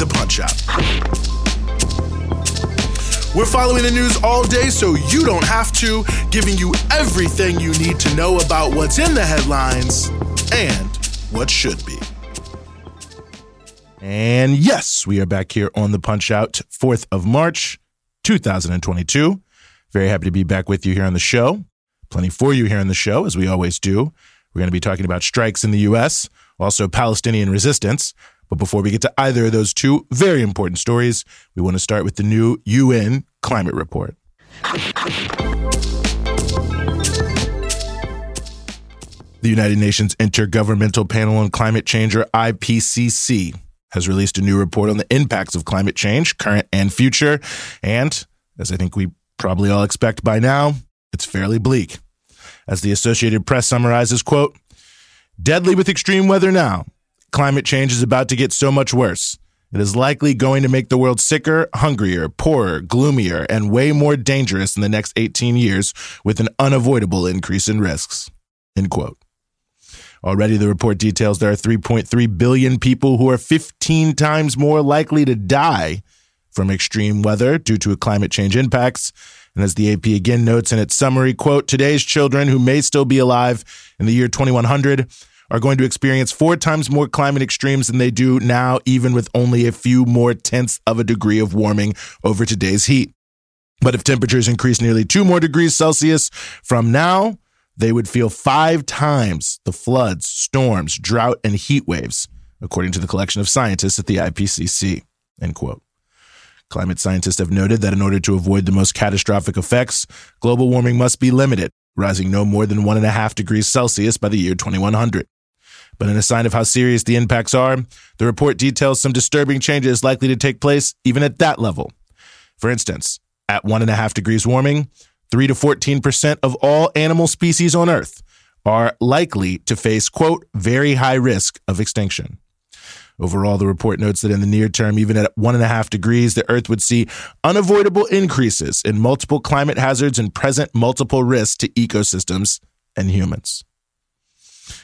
the Punch Out. We're following the news all day so you don't have to, giving you everything you need to know about what's in the headlines and what should be. And yes, we are back here on the Punch Out, 4th of March, 2022. Very happy to be back with you here on the show. Plenty for you here on the show, as we always do. We're going to be talking about strikes in the U.S., also Palestinian resistance. But before we get to either of those two very important stories, we want to start with the new UN climate report. The United Nations Intergovernmental Panel on Climate Change, or IPCC, has released a new report on the impacts of climate change, current and future. And as I think we probably all expect by now, it's fairly bleak. As the Associated Press summarizes, quote, deadly with extreme weather now. Climate change is about to get so much worse. It is likely going to make the world sicker, hungrier, poorer, gloomier, and way more dangerous in the next 18 years with an unavoidable increase in risks. End quote. Already, the report details there are 3.3 billion people who are 15 times more likely to die from extreme weather due to climate change impacts. And as the AP again notes in its summary, quote, today's children who may still be alive in the year 2100 are going to experience four times more climate extremes than they do now, even with only a few more tenths of a degree of warming over today's heat. But if temperatures increase nearly two more degrees Celsius from now, they would feel five times the floods, storms, drought, and heat waves, according to the collection of scientists at the IPCC. End quote. Climate scientists have noted that in order to avoid the most catastrophic effects, global warming must be limited, rising no more than one and a half degrees Celsius by the year 2100. But in a sign of how serious the impacts are, the report details some disturbing changes likely to take place even at that level. For instance, at one and a half degrees warming, 3 to 14% of all animal species on Earth are likely to face, quote, very high risk of extinction. Overall, the report notes that in the near term, even at one and a half degrees, the Earth would see unavoidable increases in multiple climate hazards and present multiple risks to ecosystems and humans.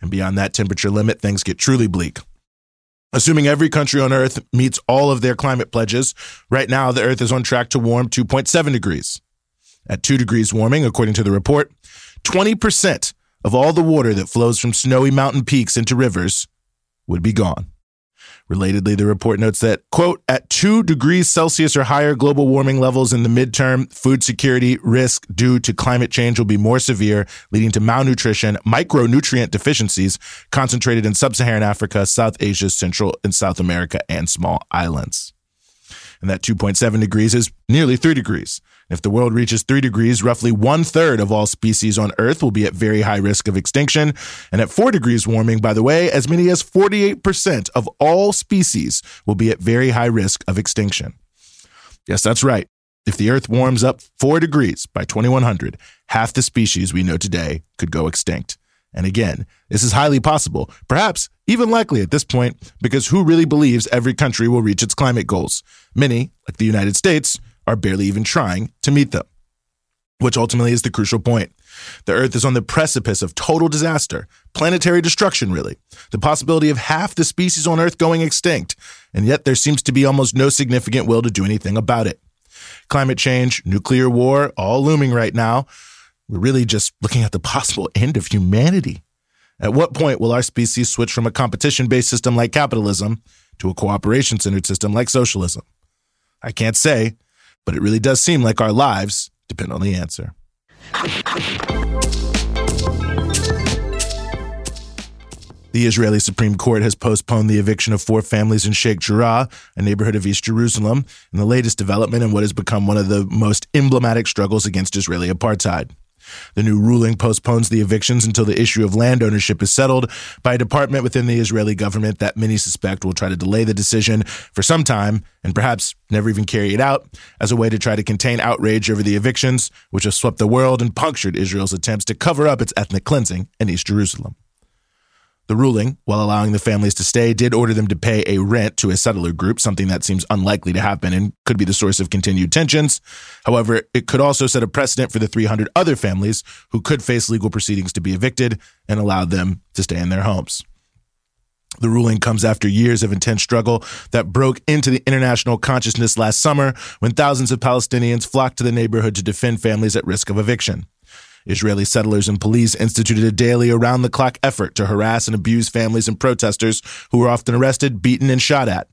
And beyond that temperature limit, things get truly bleak. Assuming every country on Earth meets all of their climate pledges, right now the Earth is on track to warm 2.7 degrees. At 2 degrees warming, according to the report, 20% of all the water that flows from snowy mountain peaks into rivers would be gone. Relatedly, the report notes that, quote, at two degrees Celsius or higher global warming levels in the midterm, food security risk due to climate change will be more severe, leading to malnutrition, micronutrient deficiencies concentrated in sub Saharan Africa, South Asia, Central and South America, and small islands. And that 2.7 degrees is nearly 3 degrees. If the world reaches 3 degrees, roughly one third of all species on Earth will be at very high risk of extinction. And at 4 degrees warming, by the way, as many as 48% of all species will be at very high risk of extinction. Yes, that's right. If the Earth warms up 4 degrees by 2100, half the species we know today could go extinct. And again, this is highly possible, perhaps even likely at this point, because who really believes every country will reach its climate goals? Many, like the United States, are barely even trying to meet them. Which ultimately is the crucial point. The Earth is on the precipice of total disaster, planetary destruction, really. The possibility of half the species on Earth going extinct, and yet there seems to be almost no significant will to do anything about it. Climate change, nuclear war, all looming right now. We're really just looking at the possible end of humanity. At what point will our species switch from a competition based system like capitalism to a cooperation centered system like socialism? I can't say, but it really does seem like our lives depend on the answer. The Israeli Supreme Court has postponed the eviction of four families in Sheikh Jarrah, a neighborhood of East Jerusalem, in the latest development in what has become one of the most emblematic struggles against Israeli apartheid. The new ruling postpones the evictions until the issue of land ownership is settled by a department within the Israeli government that many suspect will try to delay the decision for some time and perhaps never even carry it out as a way to try to contain outrage over the evictions, which have swept the world and punctured Israel's attempts to cover up its ethnic cleansing in East Jerusalem. The ruling, while allowing the families to stay, did order them to pay a rent to a settler group, something that seems unlikely to happen and could be the source of continued tensions. However, it could also set a precedent for the 300 other families who could face legal proceedings to be evicted and allow them to stay in their homes. The ruling comes after years of intense struggle that broke into the international consciousness last summer when thousands of Palestinians flocked to the neighborhood to defend families at risk of eviction. Israeli settlers and police instituted a daily around the clock effort to harass and abuse families and protesters who were often arrested, beaten, and shot at.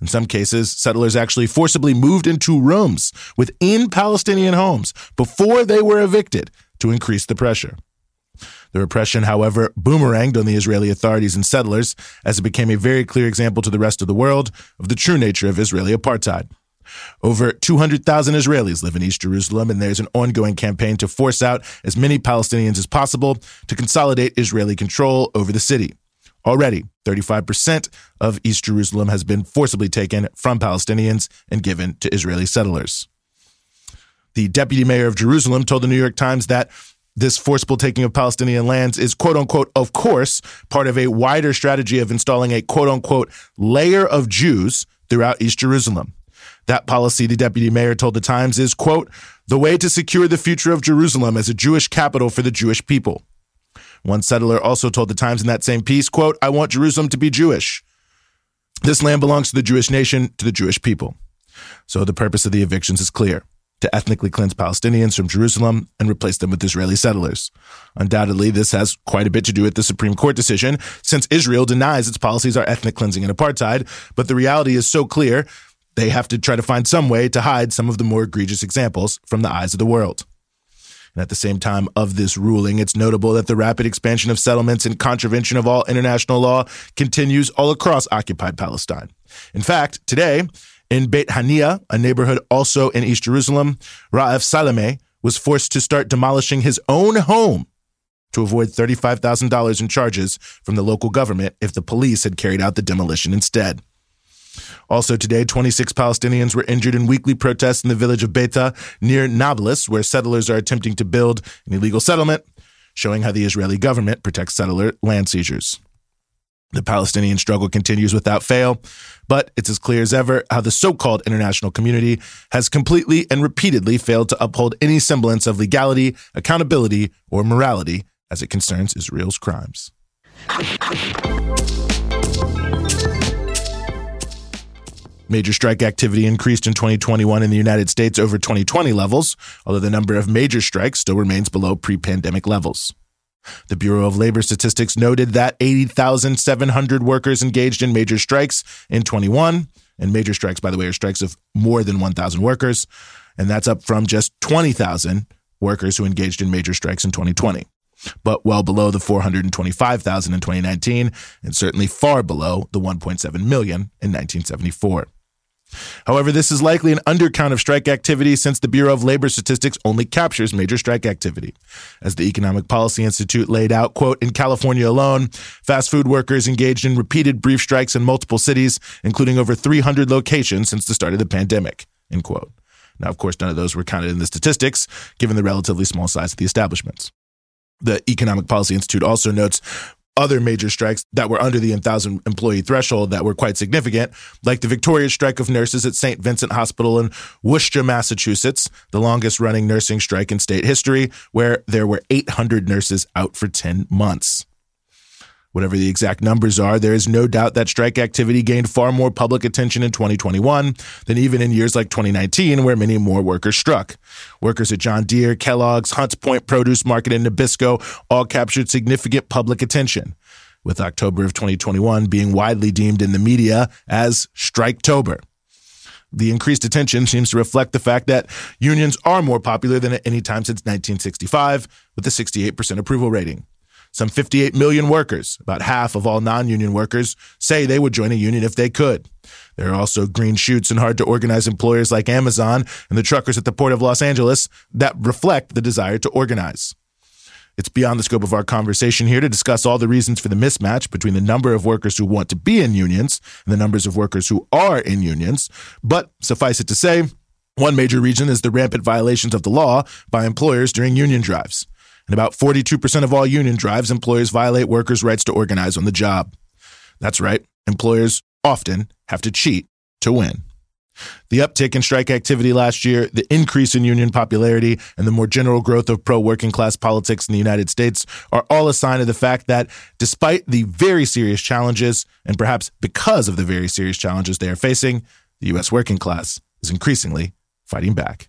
In some cases, settlers actually forcibly moved into rooms within Palestinian homes before they were evicted to increase the pressure. The repression, however, boomeranged on the Israeli authorities and settlers as it became a very clear example to the rest of the world of the true nature of Israeli apartheid. Over 200,000 Israelis live in East Jerusalem, and there's an ongoing campaign to force out as many Palestinians as possible to consolidate Israeli control over the city. Already, 35% of East Jerusalem has been forcibly taken from Palestinians and given to Israeli settlers. The deputy mayor of Jerusalem told the New York Times that this forcible taking of Palestinian lands is quote unquote, of course, part of a wider strategy of installing a quote unquote layer of Jews throughout East Jerusalem. That policy, the deputy mayor told the Times, is, quote, the way to secure the future of Jerusalem as a Jewish capital for the Jewish people. One settler also told the Times in that same piece, quote, I want Jerusalem to be Jewish. This land belongs to the Jewish nation, to the Jewish people. So the purpose of the evictions is clear to ethnically cleanse Palestinians from Jerusalem and replace them with Israeli settlers. Undoubtedly, this has quite a bit to do with the Supreme Court decision, since Israel denies its policies are ethnic cleansing and apartheid. But the reality is so clear they have to try to find some way to hide some of the more egregious examples from the eyes of the world. And at the same time of this ruling, it's notable that the rapid expansion of settlements in contravention of all international law continues all across occupied Palestine. In fact, today, in Beit Hanina, a neighborhood also in East Jerusalem, Raef Salameh was forced to start demolishing his own home to avoid $35,000 in charges from the local government if the police had carried out the demolition instead. Also today, 26 Palestinians were injured in weekly protests in the village of Beita near Nablus, where settlers are attempting to build an illegal settlement, showing how the Israeli government protects settler land seizures. The Palestinian struggle continues without fail, but it's as clear as ever how the so called international community has completely and repeatedly failed to uphold any semblance of legality, accountability, or morality as it concerns Israel's crimes. Major strike activity increased in 2021 in the United States over 2020 levels, although the number of major strikes still remains below pre pandemic levels. The Bureau of Labor Statistics noted that 80,700 workers engaged in major strikes in 21, and major strikes, by the way, are strikes of more than 1,000 workers, and that's up from just 20,000 workers who engaged in major strikes in 2020 but well below the 425,000 in 2019 and certainly far below the 1.7 million in 1974. However, this is likely an undercount of strike activity since the Bureau of Labor Statistics only captures major strike activity. As the Economic Policy Institute laid out, quote, in California alone, fast food workers engaged in repeated brief strikes in multiple cities, including over 300 locations since the start of the pandemic, end quote. Now, of course, none of those were counted in the statistics, given the relatively small size of the establishments. The Economic Policy Institute also notes other major strikes that were under the 1,000 employee threshold that were quite significant, like the Victoria strike of nurses at St. Vincent Hospital in Worcester, Massachusetts, the longest running nursing strike in state history, where there were 800 nurses out for 10 months. Whatever the exact numbers are, there is no doubt that strike activity gained far more public attention in 2021 than even in years like 2019, where many more workers struck. Workers at John Deere, Kellogg's, Hunts Point Produce Market, and Nabisco all captured significant public attention, with October of 2021 being widely deemed in the media as Striketober. The increased attention seems to reflect the fact that unions are more popular than at any time since 1965, with a 68% approval rating. Some 58 million workers, about half of all non union workers, say they would join a union if they could. There are also green shoots and hard to organize employers like Amazon and the truckers at the Port of Los Angeles that reflect the desire to organize. It's beyond the scope of our conversation here to discuss all the reasons for the mismatch between the number of workers who want to be in unions and the numbers of workers who are in unions. But suffice it to say, one major reason is the rampant violations of the law by employers during union drives. In about 42% of all union drives, employers violate workers' rights to organize on the job. That's right, employers often have to cheat to win. The uptick in strike activity last year, the increase in union popularity, and the more general growth of pro working class politics in the United States are all a sign of the fact that despite the very serious challenges, and perhaps because of the very serious challenges they are facing, the U.S. working class is increasingly fighting back.